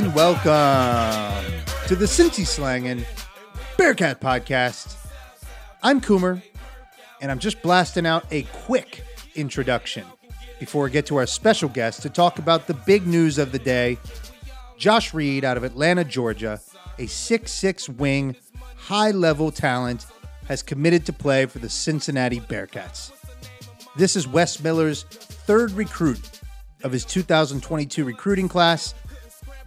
And welcome to the Cincy Slangin' Bearcat Podcast. I'm Coomer, and I'm just blasting out a quick introduction before we get to our special guest to talk about the big news of the day. Josh Reed out of Atlanta, Georgia, a six-six wing, high level talent, has committed to play for the Cincinnati Bearcats. This is Wes Miller's third recruit of his 2022 recruiting class.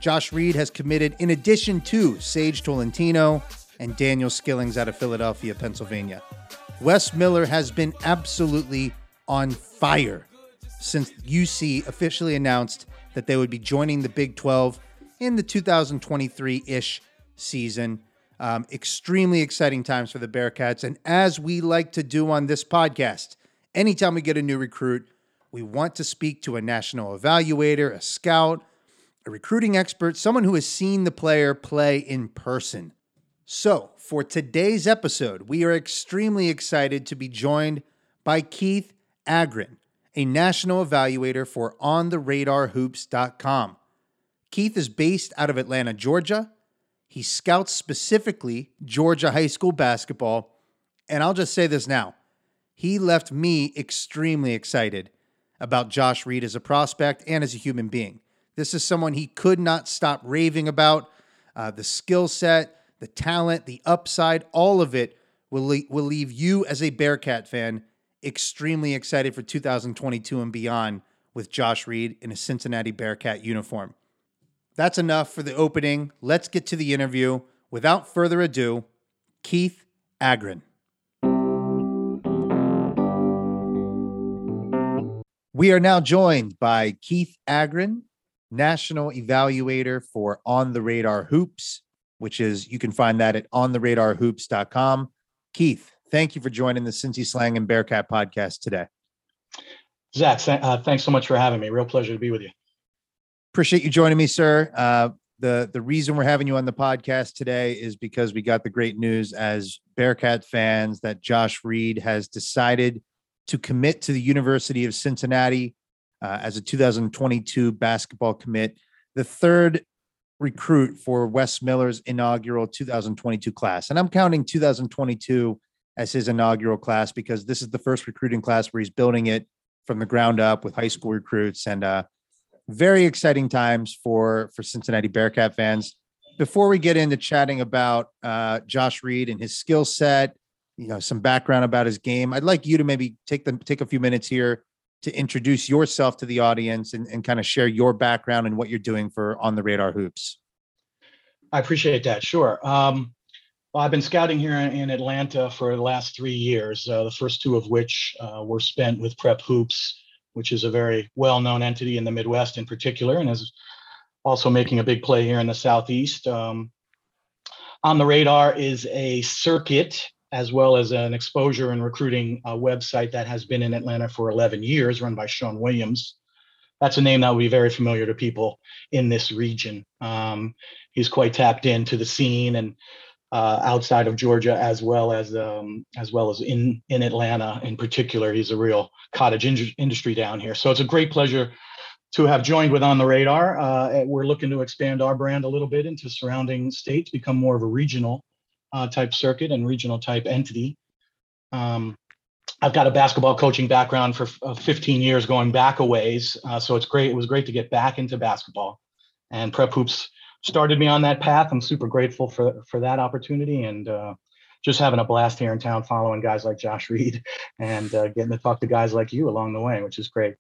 Josh Reed has committed in addition to Sage Tolentino and Daniel Skillings out of Philadelphia, Pennsylvania. Wes Miller has been absolutely on fire since UC officially announced that they would be joining the Big 12 in the 2023 ish season. Um, extremely exciting times for the Bearcats. And as we like to do on this podcast, anytime we get a new recruit, we want to speak to a national evaluator, a scout, a recruiting expert, someone who has seen the player play in person. So, for today's episode, we are extremely excited to be joined by Keith Agrin, a national evaluator for OnTheRadarHoops.com. Keith is based out of Atlanta, Georgia. He scouts specifically Georgia high school basketball. And I'll just say this now he left me extremely excited about Josh Reed as a prospect and as a human being. This is someone he could not stop raving about. Uh, the skill set, the talent, the upside, all of it will, le- will leave you as a Bearcat fan extremely excited for 2022 and beyond with Josh Reed in a Cincinnati Bearcat uniform. That's enough for the opening. Let's get to the interview. Without further ado, Keith Agren. We are now joined by Keith Agren, national evaluator for On the Radar Hoops, which is you can find that at ontheradarhoops.com. Keith, thank you for joining the Cincy Slang and Bearcat podcast today. Zach, uh, thanks so much for having me. Real pleasure to be with you. Appreciate you joining me, sir. Uh, the the reason we're having you on the podcast today is because we got the great news as Bearcat fans that Josh Reed has decided to commit to the University of Cincinnati uh, as a 2022 basketball commit, the third recruit for Wes Miller's inaugural 2022 class. And I'm counting 2022 as his inaugural class because this is the first recruiting class where he's building it from the ground up with high school recruits and uh, very exciting times for for Cincinnati Bearcat fans. Before we get into chatting about uh, Josh Reed and his skill set, you know some background about his game i'd like you to maybe take them take a few minutes here to introduce yourself to the audience and, and kind of share your background and what you're doing for on the radar hoops. I appreciate that sure. Um, well, i've been scouting here in atlanta for the last three years uh, the first two of which uh, were spent with prep hoops which is a very well-known entity in the midwest in particular and is also making a big play here in the southeast. Um, on the radar is a circuit as well as an exposure and recruiting uh, website that has been in Atlanta for 11 years, run by Sean Williams. That's a name that will be very familiar to people in this region. Um, he's quite tapped into the scene and uh, outside of Georgia, as well as um, as well as in in Atlanta in particular. He's a real cottage in- industry down here. So it's a great pleasure to have joined with On the Radar. Uh, we're looking to expand our brand a little bit into surrounding states, become more of a regional uh, type circuit and regional type entity. Um, I've got a basketball coaching background for uh, 15 years going back a ways. Uh, so it's great. It was great to get back into basketball and prep hoops started me on that path. I'm super grateful for, for that opportunity and uh, just having a blast here in town, following guys like Josh Reed and uh, getting to talk to guys like you along the way, which is great.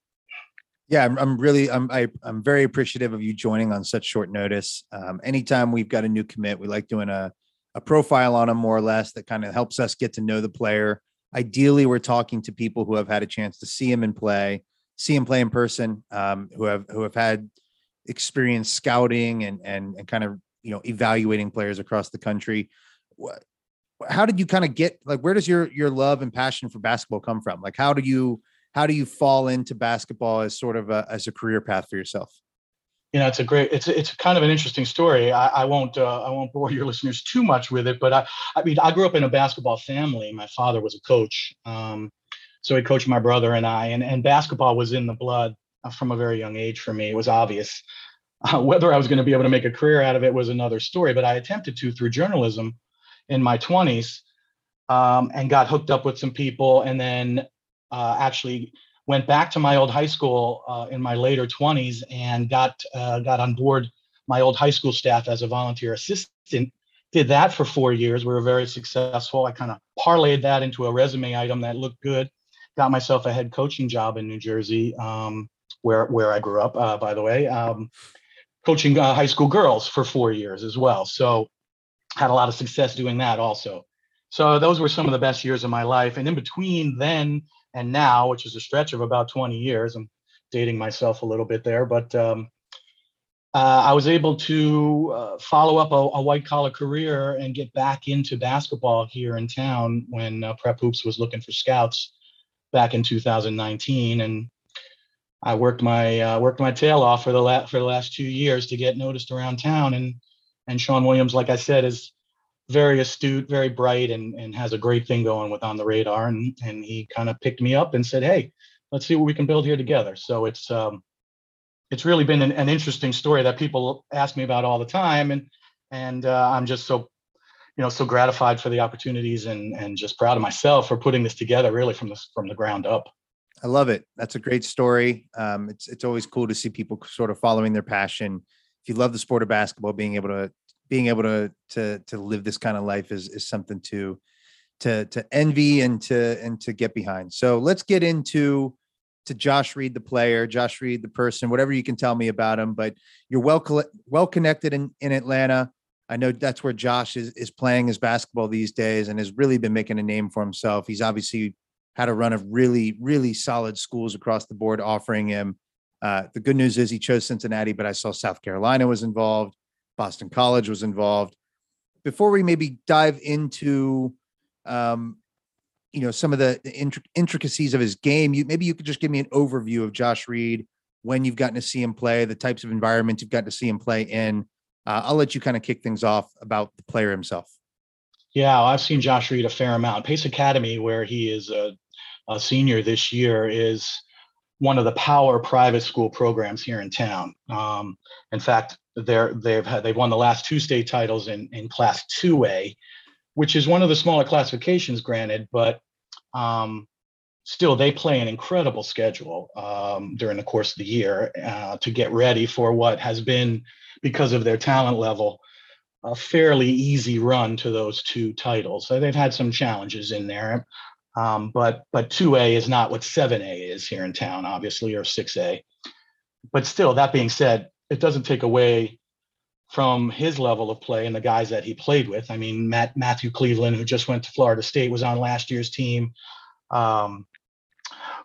Yeah, I'm, I'm really, I'm, I, am i am very appreciative of you joining on such short notice. Um, anytime we've got a new commit, we like doing a, a profile on them more or less that kind of helps us get to know the player. Ideally, we're talking to people who have had a chance to see him in play, see him play in person, um, who have who have had experience scouting and and and kind of you know evaluating players across the country. What how did you kind of get like where does your your love and passion for basketball come from? Like how do you how do you fall into basketball as sort of a as a career path for yourself? You know, it's a great, it's it's kind of an interesting story. I, I won't uh, I won't bore your listeners too much with it, but I I mean I grew up in a basketball family. My father was a coach, um, so he coached my brother and I, and and basketball was in the blood uh, from a very young age for me. It was obvious. Uh, whether I was going to be able to make a career out of it was another story, but I attempted to through journalism in my 20s um, and got hooked up with some people and then uh, actually went back to my old high school uh, in my later 20s and got uh, got on board my old high school staff as a volunteer assistant. Did that for four years. We were very successful. I kind of parlayed that into a resume item that looked good. Got myself a head coaching job in new jersey um, where where i grew up uh, by the way um, coaching uh, high school girls for four years as well. So had a lot of success doing that also. So those were some of the best years of my life. And in between then and now, which is a stretch of about 20 years. I'm dating myself a little bit there, but um, uh, I was able to uh, follow up a, a, white collar career and get back into basketball here in town when uh, Prep Hoops was looking for scouts back in 2019, and I worked my uh, worked my tail off for the la- for the last two years to get noticed around town. And and Sean Williams, like I said, is very astute, very bright, and and has a great thing going with on the radar. And and he kind of picked me up and said, "Hey, let's see what we can build here together." So it's um, it's really been an, an interesting story that people ask me about all the time, and and uh, I'm just so you know so gratified for the opportunities and and just proud of myself for putting this together really from this from the ground up. I love it. That's a great story. Um, it's it's always cool to see people sort of following their passion. If you love the sport of basketball, being able to being able to to to live this kind of life is is something to to to envy and to and to get behind. So let's get into to Josh Reed, the player, Josh Reed, the person, whatever you can tell me about him. But you're well well connected in in Atlanta. I know that's where Josh is is playing his basketball these days and has really been making a name for himself. He's obviously had a run of really really solid schools across the board offering him. Uh, the good news is he chose Cincinnati, but I saw South Carolina was involved. Boston College was involved. Before we maybe dive into, um, you know, some of the, intricacies of his game, you maybe you could just give me an overview of Josh Reed when you've gotten to see him play, the types of environments you've gotten to see him play in. Uh, I'll let you kind of kick things off about the player himself. Yeah, I've seen Josh Reed a fair amount. Pace Academy, where he is a, a senior this year, is one of the power private school programs here in town. Um, in fact, they're they've had they've won the last two state titles in in class 2A, which is one of the smaller classifications, granted, but um, still they play an incredible schedule um, during the course of the year uh, to get ready for what has been because of their talent level a fairly easy run to those two titles. So they've had some challenges in there. Um, but but 2A is not what 7A is here in town, obviously, or 6A. But still, that being said, it doesn't take away from his level of play and the guys that he played with. I mean, Matt, Matthew Cleveland, who just went to Florida State, was on last year's team. Um,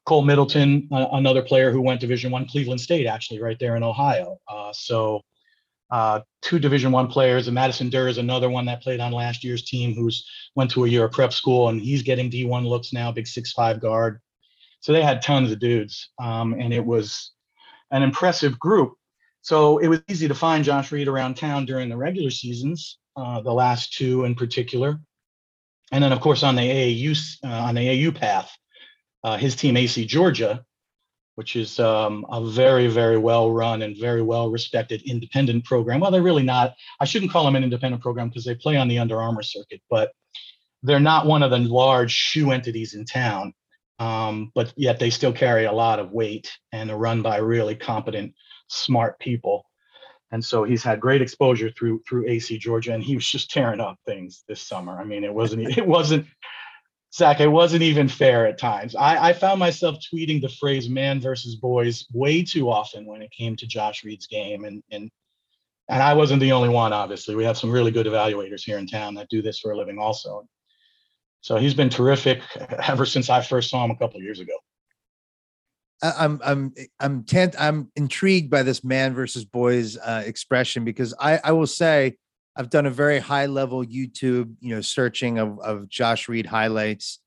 Cole Middleton, another player who went Division One, Cleveland State, actually, right there in Ohio. Uh, so, uh, two Division One players, and Madison Durr is another one that played on last year's team, who's went to a year of prep school, and he's getting D1 looks now, big six five guard. So they had tons of dudes, um, and it was an impressive group. So it was easy to find Josh Reed around town during the regular seasons, uh, the last two in particular, and then of course on the AAU uh, on the AAU path, uh, his team AC Georgia, which is um, a very very well run and very well respected independent program. Well, they're really not. I shouldn't call them an independent program because they play on the Under Armour circuit, but they're not one of the large shoe entities in town. Um, but yet they still carry a lot of weight and are run by really competent smart people. And so he's had great exposure through through AC Georgia, and he was just tearing up things this summer. I mean, it wasn't it wasn't Zach, it wasn't even fair at times. I, I found myself tweeting the phrase "man versus boys" way too often when it came to Josh Reed's game, and and and I wasn't the only one. Obviously, we have some really good evaluators here in town that do this for a living, also. So he's been terrific ever since I first saw him a couple years ago. I'm I'm I'm tent I'm intrigued by this man versus boys uh, expression because I I will say I've done a very high level YouTube you know searching of of Josh Reed highlights.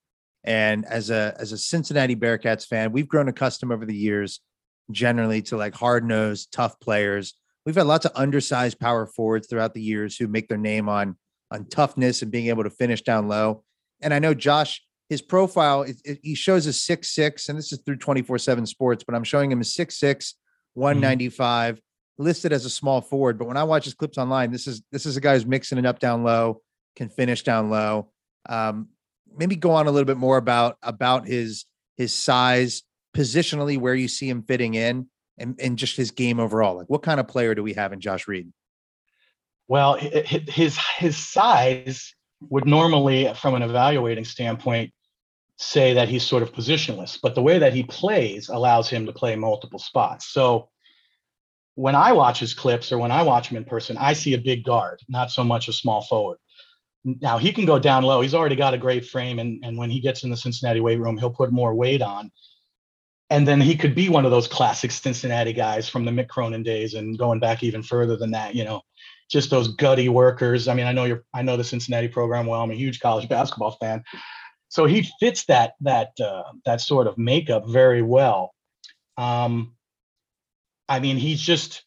And as a as a Cincinnati Bearcats fan we've grown accustomed over the years generally to like hard nosed tough players. We've had lots of undersized power forwards throughout the years who make their name on on toughness and being able to finish down low. And I know Josh his profile, it, it, he shows a six six, and this is through 24 7 sports, but I'm showing him a six six, 195, mm-hmm. listed as a small forward. But when I watch his clips online, this is this is a guy who's mixing it up down low, can finish down low. Um, maybe go on a little bit more about about his his size, positionally, where you see him fitting in, and, and just his game overall. Like, what kind of player do we have in Josh Reed? Well, his his size would normally, from an evaluating standpoint, say that he's sort of positionless, but the way that he plays allows him to play multiple spots. So when I watch his clips or when I watch him in person, I see a big guard, not so much a small forward. Now he can go down low. He's already got a great frame, and, and when he gets in the Cincinnati weight room, he'll put more weight on. And then he could be one of those classic Cincinnati guys from the Mick Cronin days and going back even further than that, you know, just those gutty workers. I mean, I know you're I know the Cincinnati program well. I'm a huge college basketball fan. So he fits that that uh, that sort of makeup very well. Um, I mean, he's just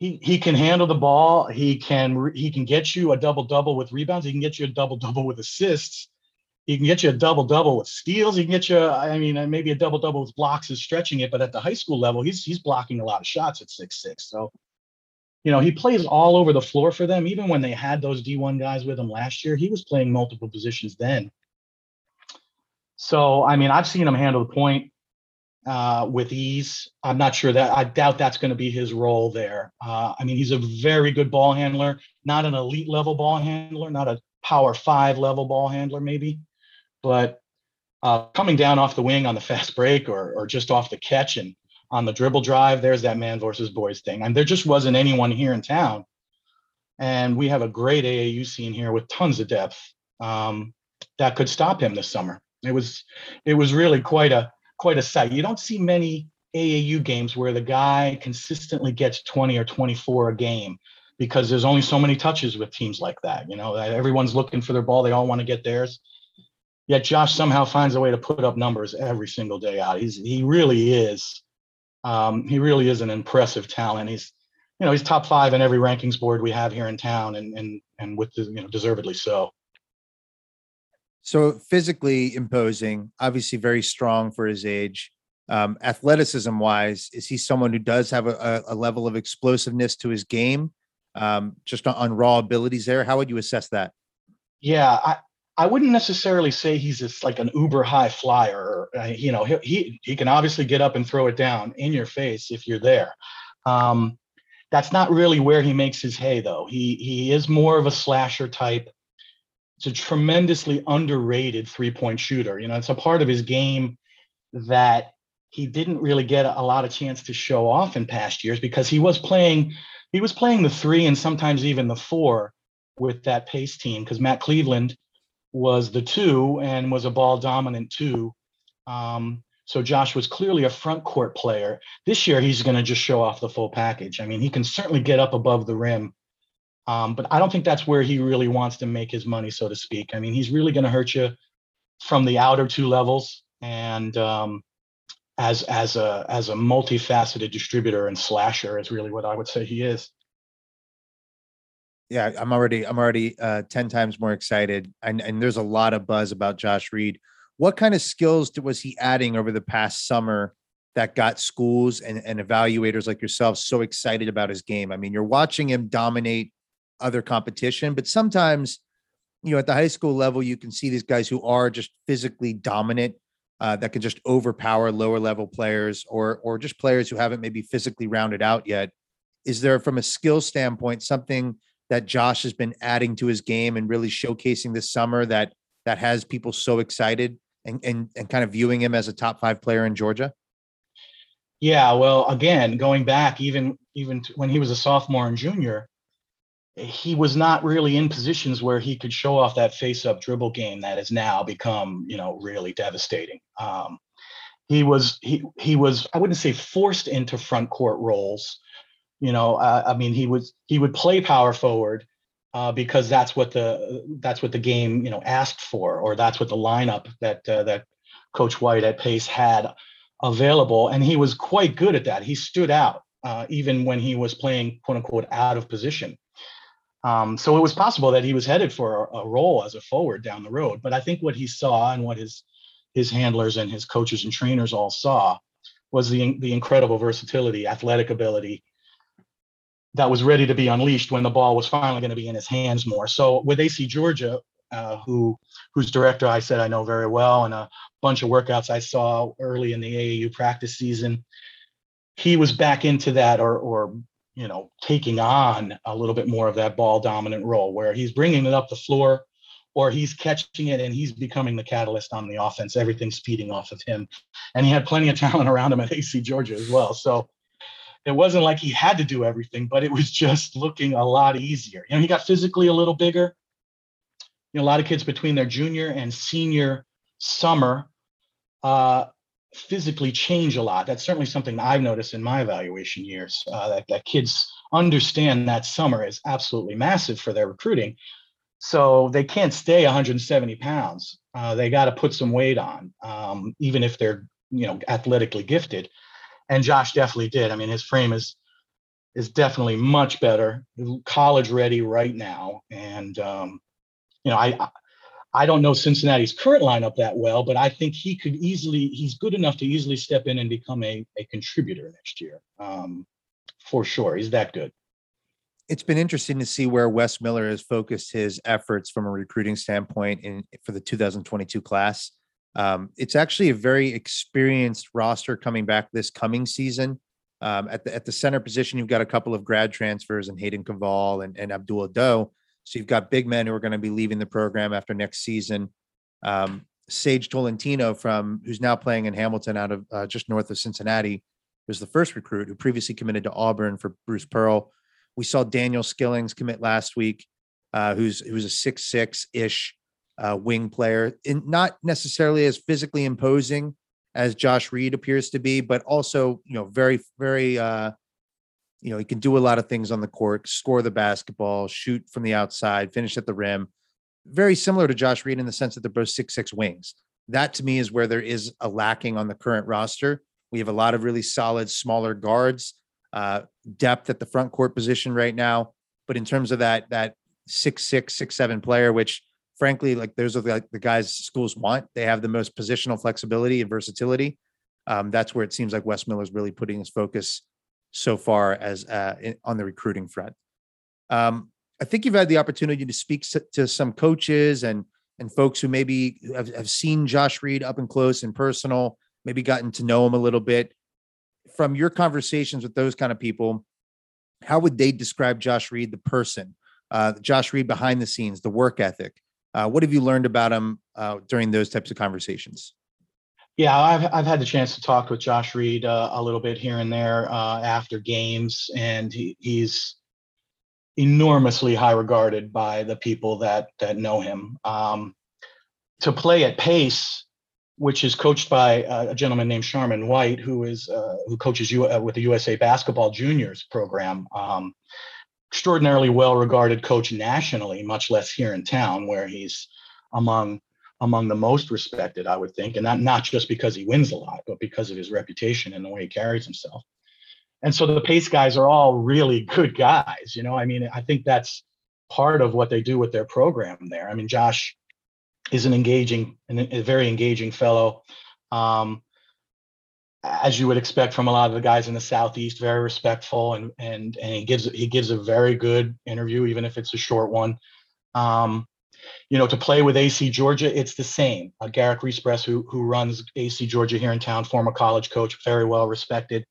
he he can handle the ball. He can he can get you a double double with rebounds. He can get you a double double with assists. He can get you a double double with steals. He can get you, I mean, maybe a double double with blocks is stretching it, but at the high school level, he's he's blocking a lot of shots at six six. So you know, he plays all over the floor for them. Even when they had those D1 guys with him last year, he was playing multiple positions then. So, I mean, I've seen him handle the point uh, with ease. I'm not sure that I doubt that's going to be his role there. Uh, I mean, he's a very good ball handler, not an elite level ball handler, not a power five level ball handler, maybe, but uh, coming down off the wing on the fast break or, or just off the catch and on the dribble drive, there's that man versus boys thing. And there just wasn't anyone here in town. And we have a great AAU scene here with tons of depth um, that could stop him this summer. It was it was really quite a quite a sight. You don't see many AAU games where the guy consistently gets 20 or 24 a game because there's only so many touches with teams like that. You know, everyone's looking for their ball. They all want to get theirs. Yet Josh somehow finds a way to put up numbers every single day out. He's he really is um, he really is an impressive talent. He's, you know, he's top five in every rankings board we have here in town, and and and with the, you know, deservedly so. So physically imposing, obviously very strong for his age. Um, athleticism wise, is he someone who does have a, a level of explosiveness to his game? Um, just on, on raw abilities there, how would you assess that? Yeah, I, I wouldn't necessarily say he's just like an uber high flyer. Uh, you know, he, he, he can obviously get up and throw it down in your face if you're there. Um, that's not really where he makes his hay, though. He he is more of a slasher type. It's a tremendously underrated three point shooter. You know, it's a part of his game that he didn't really get a lot of chance to show off in past years because he was playing he was playing the three and sometimes even the four with that pace team because Matt Cleveland was the two and was a ball dominant two. Um, so Josh was clearly a front court player. This year, he's going to just show off the full package. I mean, he can certainly get up above the rim, um, but I don't think that's where he really wants to make his money, so to speak. I mean, he's really going to hurt you from the outer two levels, and um, as as a as a multifaceted distributor and slasher is really what I would say he is yeah, I'm already I'm already uh, ten times more excited, and and there's a lot of buzz about Josh Reed. What kind of skills was he adding over the past summer that got schools and, and evaluators like yourself so excited about his game? I mean, you're watching him dominate other competition, but sometimes, you know, at the high school level, you can see these guys who are just physically dominant uh, that can just overpower lower level players or or just players who haven't maybe physically rounded out yet. Is there, from a skill standpoint, something that Josh has been adding to his game and really showcasing this summer that that has people so excited and and, and kind of viewing him as a top five player in Georgia? Yeah, well, again, going back even even when he was a sophomore and junior, he was not really in positions where he could show off that face-up dribble game that has now become, you know, really devastating. Um, he was he he was I wouldn't say forced into front court roles, you know, uh, I mean, he was he would play power forward uh, because that's what the that's what the game you know asked for, or that's what the lineup that uh, that Coach White at Pace had available, and he was quite good at that. He stood out uh, even when he was playing quote unquote out of position. Um, so it was possible that he was headed for a, a role as a forward down the road. But I think what he saw and what his his handlers and his coaches and trainers all saw was the the incredible versatility, athletic ability that was ready to be unleashed when the ball was finally going to be in his hands more. So with AC Georgia, uh, who whose director I said I know very well, and a bunch of workouts I saw early in the AAU practice season, he was back into that, or or you know taking on a little bit more of that ball dominant role, where he's bringing it up the floor, or he's catching it and he's becoming the catalyst on the offense. Everything's speeding off of him, and he had plenty of talent around him at AC Georgia as well. So it wasn't like he had to do everything, but it was just looking a lot easier. You know, he got physically a little bigger. You know, a lot of kids between their junior and senior summer uh, physically change a lot. That's certainly something I've noticed in my evaluation years. Uh, that, that kids understand that summer is absolutely massive for their recruiting. So they can't stay 170 pounds. Uh, they got to put some weight on, um, even if they're you know athletically gifted and Josh definitely did. I mean, his frame is is definitely much better, college ready right now. And um, you know, I I don't know Cincinnati's current lineup that well, but I think he could easily he's good enough to easily step in and become a a contributor next year. Um, for sure, he's that good. It's been interesting to see where Wes Miller has focused his efforts from a recruiting standpoint in for the 2022 class. Um, it's actually a very experienced roster coming back this coming season. Um, at the at the center position, you've got a couple of grad transfers and Hayden Koval and, and Abdul Ado. So you've got big men who are going to be leaving the program after next season. Um, Sage Tolentino from who's now playing in Hamilton out of uh, just north of Cincinnati was the first recruit who previously committed to Auburn for Bruce Pearl. We saw Daniel Skillings commit last week, uh, who's who's a six six ish uh, wing player, and not necessarily as physically imposing as Josh Reed appears to be, but also you know very very uh, you know he can do a lot of things on the court, score the basketball, shoot from the outside, finish at the rim. Very similar to Josh Reed in the sense that they're both six six wings. That to me is where there is a lacking on the current roster. We have a lot of really solid smaller guards, uh, depth at the front court position right now. But in terms of that that six six six seven player, which frankly, like those are the, like the guys schools want. They have the most positional flexibility and versatility. Um, that's where it seems like Wes Miller's really putting his focus so far as uh, in, on the recruiting front. Um, I think you've had the opportunity to speak to some coaches and and folks who maybe have, have seen Josh Reed up and close and personal, maybe gotten to know him a little bit. From your conversations with those kind of people, how would they describe Josh Reed, the person, uh, Josh Reed behind the scenes, the work ethic, uh, what have you learned about him uh, during those types of conversations? Yeah, I've I've had the chance to talk with Josh Reed uh, a little bit here and there uh, after games, and he, he's enormously high regarded by the people that that know him. Um, to play at Pace, which is coached by a gentleman named Sharman White, who is uh, who coaches you uh, with the USA Basketball Juniors program. Um, extraordinarily well regarded coach nationally, much less here in town, where he's among among the most respected, I would think, and not not just because he wins a lot, but because of his reputation and the way he carries himself. And so the pace guys are all really good guys. You know, I mean, I think that's part of what they do with their program there. I mean, Josh is an engaging and a very engaging fellow. Um, as you would expect from a lot of the guys in the southeast very respectful and and and he gives he gives a very good interview even if it's a short one um, you know to play with ac georgia it's the same uh, garrick Riespress, who who runs ac georgia here in town former college coach very well respected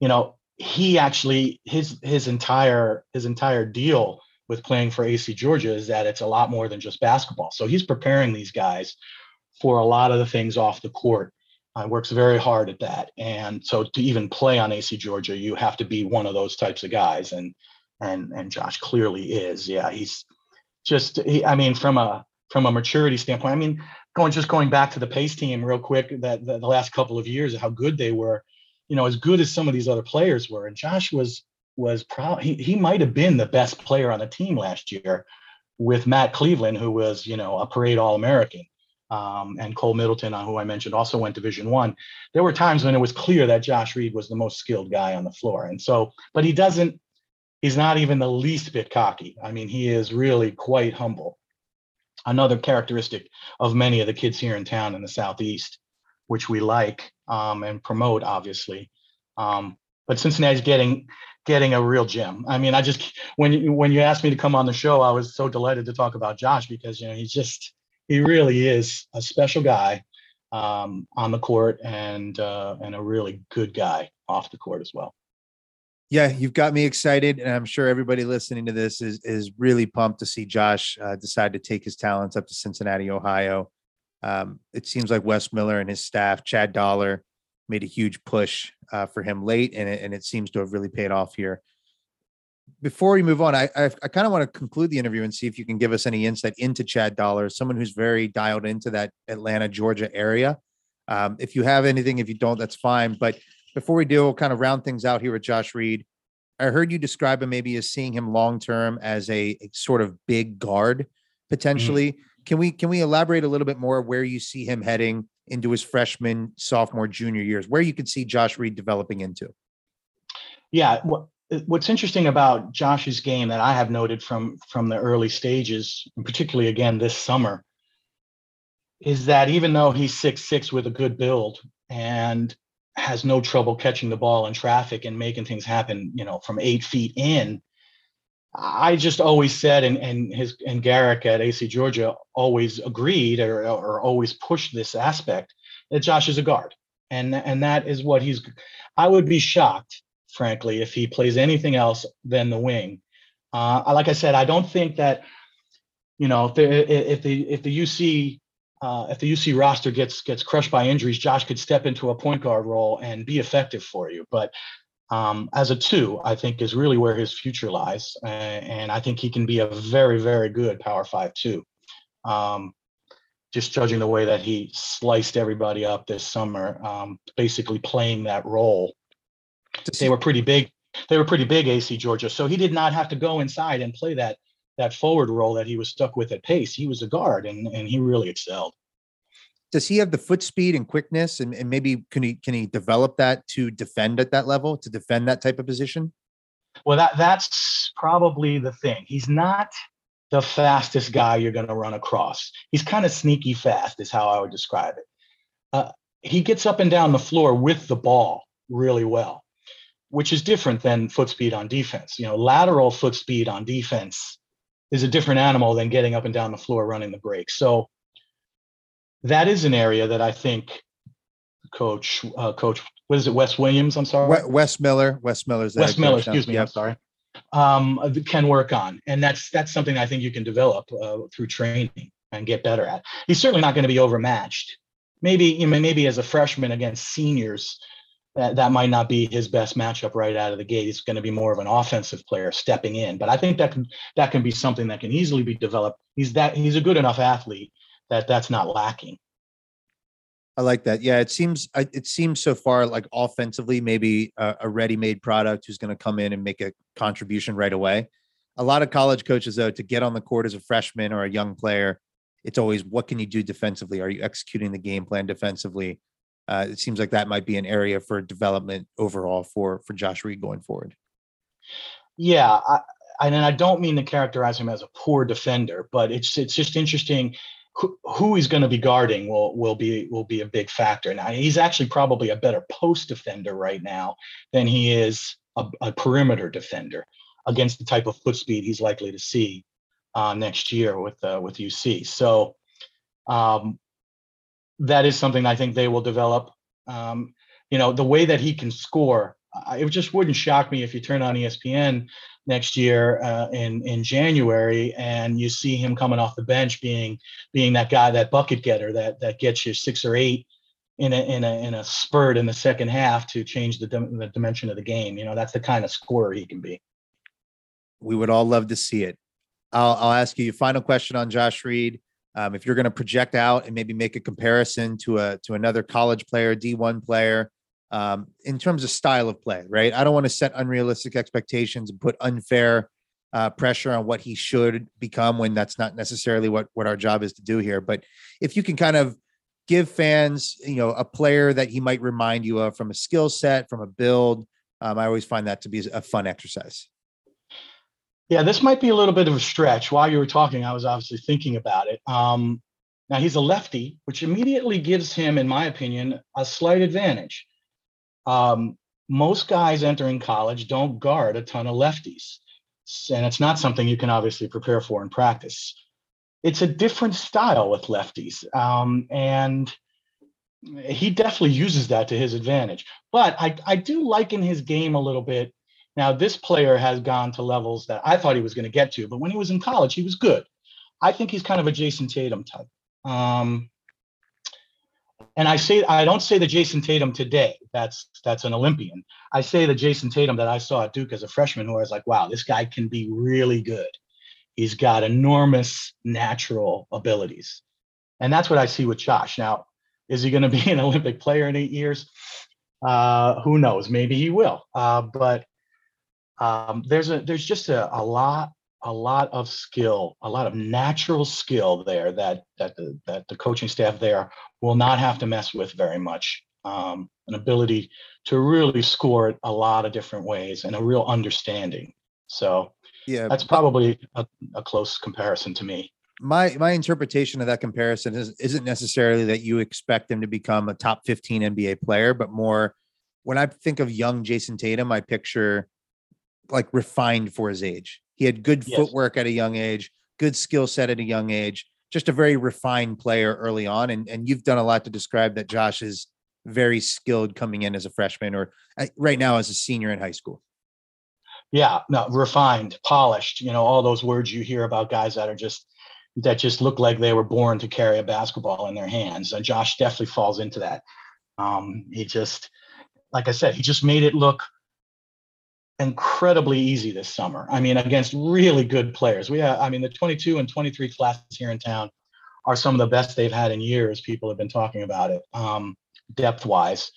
you know he actually his his entire his entire deal with playing for ac georgia is that it's a lot more than just basketball so he's preparing these guys for a lot of the things off the court uh, works very hard at that. And so to even play on AC Georgia, you have to be one of those types of guys. And and and Josh clearly is. Yeah, he's just. I mean, from a from a maturity standpoint, I mean, going just going back to the pace team real quick, that, that the last couple of years, how good they were. You know, as good as some of these other players were, and Josh was was proud. He he might have been the best player on the team last year, with Matt Cleveland, who was you know a parade All American um, and Cole Middleton, uh, who I mentioned, also went Division One. There were times when it was clear that Josh Reed was the most skilled guy on the floor, and so, but he doesn't. He's not even the least bit cocky. I mean, he is really quite humble. another characteristic of many of the kids here in town in the southeast, which we like um, and promote, obviously. Um, but Cincinnati's getting getting a real gem. I mean, I just when you when you asked me to come on the show, I was so delighted to talk about Josh because you know he's just he really is a special guy um, on the court and uh, and a really good guy off the court as well. Yeah, you've got me excited, and I'm sure everybody listening to this is is really pumped to see Josh uh, decide to take his talents up to Cincinnati, Ohio. Um, it seems like Wes Miller and his staff, Chad Dollar, made a huge push uh, for him late, and it, and it seems to have really paid off here. Before we move on, I I, I kind of want to conclude the interview and see if you can give us any insight into Chad Dollar, someone who's very dialed into that Atlanta, Georgia area. Um, if you have anything, if you don't, that's fine. But before we do, we'll kind of round things out here with Josh Reed. I heard you describe him maybe as seeing him long term as a, sort of big guard mm-hmm. potentially. Mm-hmm. Can we can we elaborate a little bit more where you see him heading into his freshman, sophomore, junior years, where you could see Josh Reed developing into? Yeah, what's interesting about Josh's game that I have noted from from the early stages, and particularly again this summer, is that even though he's six six with a good build and has no trouble catching the ball in traffic and making things happen, you know, from eight feet in. I just always said, and and his and Garrick at AC Georgia always agreed or or always pushed this aspect that Josh is a guard, and and that is what he's. I would be shocked, frankly, if he plays anything else than the wing. Uh, like I said, I don't think that, you know, if the if the if the UC uh, if the UC roster gets gets crushed by injuries, Josh could step into a point guard role and be effective for you. But um, as a two, I think is really where his future lies, uh, and I think he can be a very very good Power Five two. Um, just judging the way that he sliced everybody up this summer, um, basically playing that role. They were pretty big. They were pretty big, AC Georgia. So he did not have to go inside and play that that forward role that he was stuck with at pace. He was a guard and, and he really excelled. Does he have the foot speed and quickness and, and maybe can he can he develop that to defend at that level, to defend that type of position? Well, that that's probably the thing. He's not the fastest guy you're going to run across. He's kind of sneaky fast, is how I would describe it. Uh, he gets up and down the floor with the ball really well, which is different than foot speed on defense. You know, lateral foot speed on defense is a different animal than getting up and down the floor running the break. So that is an area that I think coach uh, coach what is it Wes Williams I'm sorry Wes Miller Wes Miller's Wes Miller excuse me yep. I'm sorry um, can work on and that's that's something I think you can develop uh, through training and get better at. He's certainly not going to be overmatched. Maybe you know, maybe as a freshman against seniors that, that might not be his best matchup right out of the gate. He's going to be more of an offensive player stepping in, but I think that can that can be something that can easily be developed. He's that he's a good enough athlete that that's not lacking. I like that. Yeah, it seems it seems so far like offensively, maybe a, a ready-made product who's going to come in and make a contribution right away. A lot of college coaches, though, to get on the court as a freshman or a young player, it's always what can you do defensively? Are you executing the game plan defensively? Uh, it seems like that might be an area for development overall for for Josh Reed going forward. Yeah, I, and I don't mean to characterize him as a poor defender, but it's it's just interesting who, who he's going to be guarding will will be will be a big factor. Now he's actually probably a better post defender right now than he is a, a perimeter defender against the type of foot speed he's likely to see uh, next year with uh, with UC. So um, that is something I think they will develop. Um, you know, the way that he can score, it just wouldn't shock me if you turn on ESPN next year uh, in in January and you see him coming off the bench being being that guy, that bucket getter that that gets you six or eight in a in a in a spurt in the second half to change the the dimension of the game. You know, that's the kind of scorer he can be. We would all love to see it. I'll, I'll ask you a final question on Josh Reed. Um, if you're going to project out and maybe make a comparison to a to another college player, D1 player, um, in terms of style of play, right? I don't want to set unrealistic expectations and put unfair uh, pressure on what he should become when that's not necessarily what what our job is to do here. But if you can kind of give fans, you know, a player that he might remind you of from a skill set, from a build, um, I always find that to be a fun exercise. Yeah, this might be a little bit of a stretch. While you were talking, I was obviously thinking about it. Um, now he's a lefty, which immediately gives him, in my opinion, a slight advantage. Um, most guys entering college don't guard a ton of lefties, and it's not something you can obviously prepare for in practice. It's a different style with lefties, um, and he definitely uses that to his advantage. But I, I do liken his game a little bit. Now, this player has gone to levels that I thought he was going to get to, but when he was in college, he was good. I think he's kind of a Jayson Tatum type. Um, and I say I don't say the Jayson Tatum today. That's that's an Olympian. I say the Jayson Tatum that I saw at Duke as a freshman, who I was like, wow, this guy can be really good. He's got enormous natural abilities, and that's what I see with Josh. Now, is he going to be an Olympic player in eight years? Uh, who knows? Maybe he will. Uh, but um, there's a there's just a, a lot a lot of skill, a lot of natural skill there that that the that the coaching staff there will not have to mess with very much. Um, an ability to really score it a lot of different ways and a real understanding. So yeah, that's probably a, a close comparison to me my my interpretation of that comparison is isn't necessarily that you expect him to become a top 15 NBA player, but more when I think of young Jayson Tatum, I picture like refined for his age. He had good yes. footwork at a young age, good skill set at a young age, just a very refined player early on. And and you've done a lot to describe that Josh is very skilled coming in as a freshman or uh, right now as a senior in high school. Yeah, no, refined, polished, you know, all those words you hear about guys that are just that just look like they were born to carry a basketball in their hands. And Josh definitely falls into that. Um, he just, like I said, he just made it look incredibly easy this summer. I mean, against really good players. We have, I mean, the 22 and 23 classes here in town are some of the best they've had in years. People have been talking about it, um, depth wise.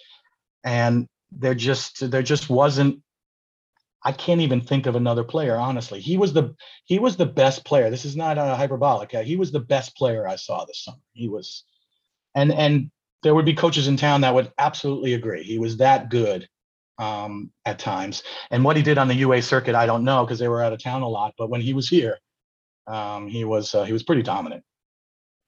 And there just there just wasn't I can't even think of another player, honestly. He was the he was the best player. This is not a hyperbolic. He was the best player I saw this summer. He was, and and there would be coaches in town that would absolutely agree. He was that good um, at times. And what he did on the UA circuit, I don't know because they were out of town a lot. But when he was here, um, he was uh, he was pretty dominant.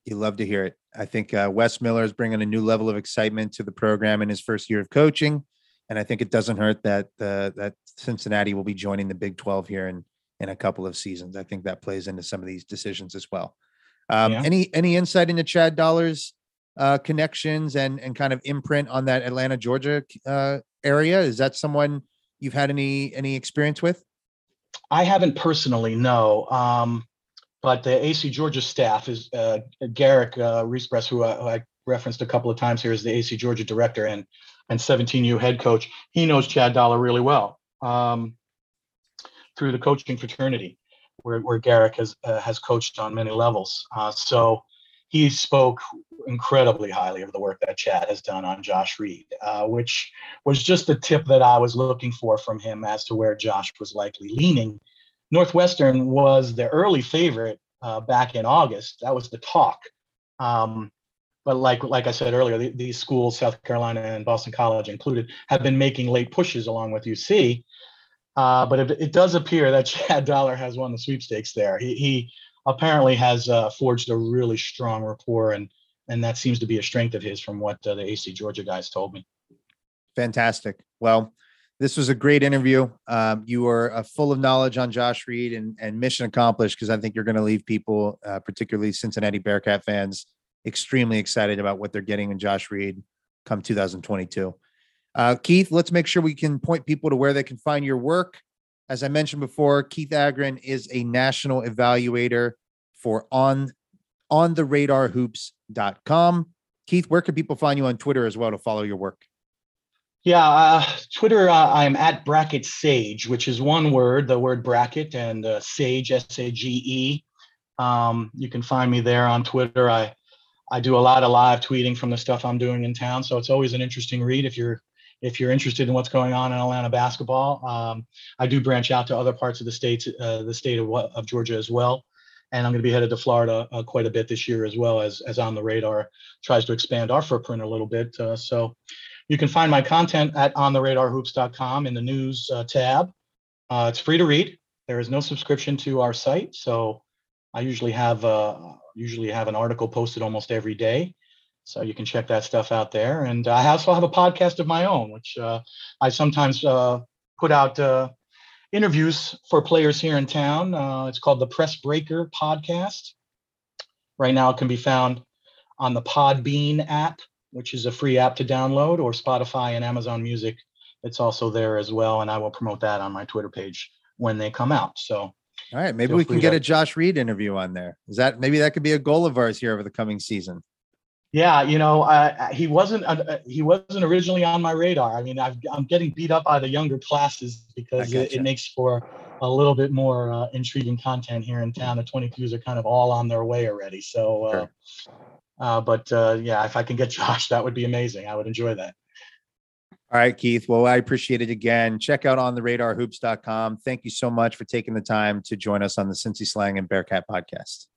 You love to hear it. I think uh, Wes Miller is bringing a new level of excitement to the program in his first year of coaching and I think it doesn't hurt that uh, that Cincinnati will be joining the Big 12 here in in a couple of seasons. I think that plays into some of these decisions as well. Um, yeah. Any any insight into Chad Dollar's uh, connections and and kind of imprint on that Atlanta, Georgia uh, area? Is that someone you've had any any experience with? I haven't personally, no. Um, but the AC Georgia staff is uh, Garrick uh, who I, who I referenced a couple of times here, is the AC Georgia director, and and 17U head coach. He knows Chad Dollar really well um, through the coaching fraternity, where, where Garrick has uh, has coached on many levels. Uh, so he spoke incredibly highly of the work that Chad has done on Josh Reed, uh, which was just the tip that I was looking for from him as to where Josh was likely leaning. Northwestern was the early favorite uh, back in August. That was the talk. Um, but like like I said earlier, the, these schools, South Carolina and Boston College included, have been making late pushes along with UC. Uh, but it, it, does appear that Chad Dollar has won the sweepstakes there. He, he apparently has uh, forged a really strong rapport, and and that seems to be a strength of his, from what uh, the AC Georgia guys told me. Fantastic. Well, this was a great interview. Um, you are uh, full of knowledge on Josh Reed, and and mission accomplished because I think you're going to leave people, uh, particularly Cincinnati Bearcat fans, extremely excited about what they're getting in Josh Reed come 2022. Uh, Keith, let's make sure we can point people to where they can find your work. As I mentioned before, Keith Agron is a national evaluator for on on the radar hoops.com. Keith, where can people find you on Twitter as well to follow your work? Yeah, uh, Twitter, uh, I'm at Bracket Sage, which is one word, the word bracket, and uh, Sage, S A G E. Um, you can find me there on Twitter. I I do a lot of live tweeting from the stuff I'm doing in town, so it's always an interesting read if you're if you're interested in what's going on in Atlanta basketball. Um, I do branch out to other parts of the state, uh, the state of, of Georgia as well, and I'm going to be headed to Florida uh, quite a bit this year as well as as on the radar tries to expand our footprint a little bit. Uh, so you can find my content at ontheradarhoops.com in the news uh, tab. Uh, it's free to read. There is no subscription to our site, so I usually have uh, usually have an article posted almost every day. So you can check that stuff out there. And I also have a podcast of my own, which uh, I sometimes uh, put out uh, interviews for players here in town. Uh, it's called the Press Breaker Podcast. Right now, it can be found on the Podbean app, which is a free app to download, or Spotify and Amazon Music. It's also there as well, and I will promote that on my Twitter page when they come out. So, All right, maybe Feel we can get to- a Josh Reed interview on there. Is that maybe that could be a goal of ours here over the coming season? Yeah, you know, uh, he wasn't uh, he wasn't originally on my radar. I mean, I've, I'm getting beat up by the younger classes because it, it makes for a little bit more uh, intriguing content here in town. The 22s are kind of all on their way already. So, uh, Sure. uh, but uh, yeah, if I can get Josh, that would be amazing. I would enjoy that. All right, Keith. Well, I appreciate it again. Check out on the radarhoops.com. Thank you so much for taking the time to join us on the Cincy Slang and Bearcat podcast.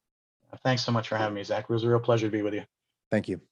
Thanks so much for having me, Zach. It was a real pleasure to be with you. Thank you.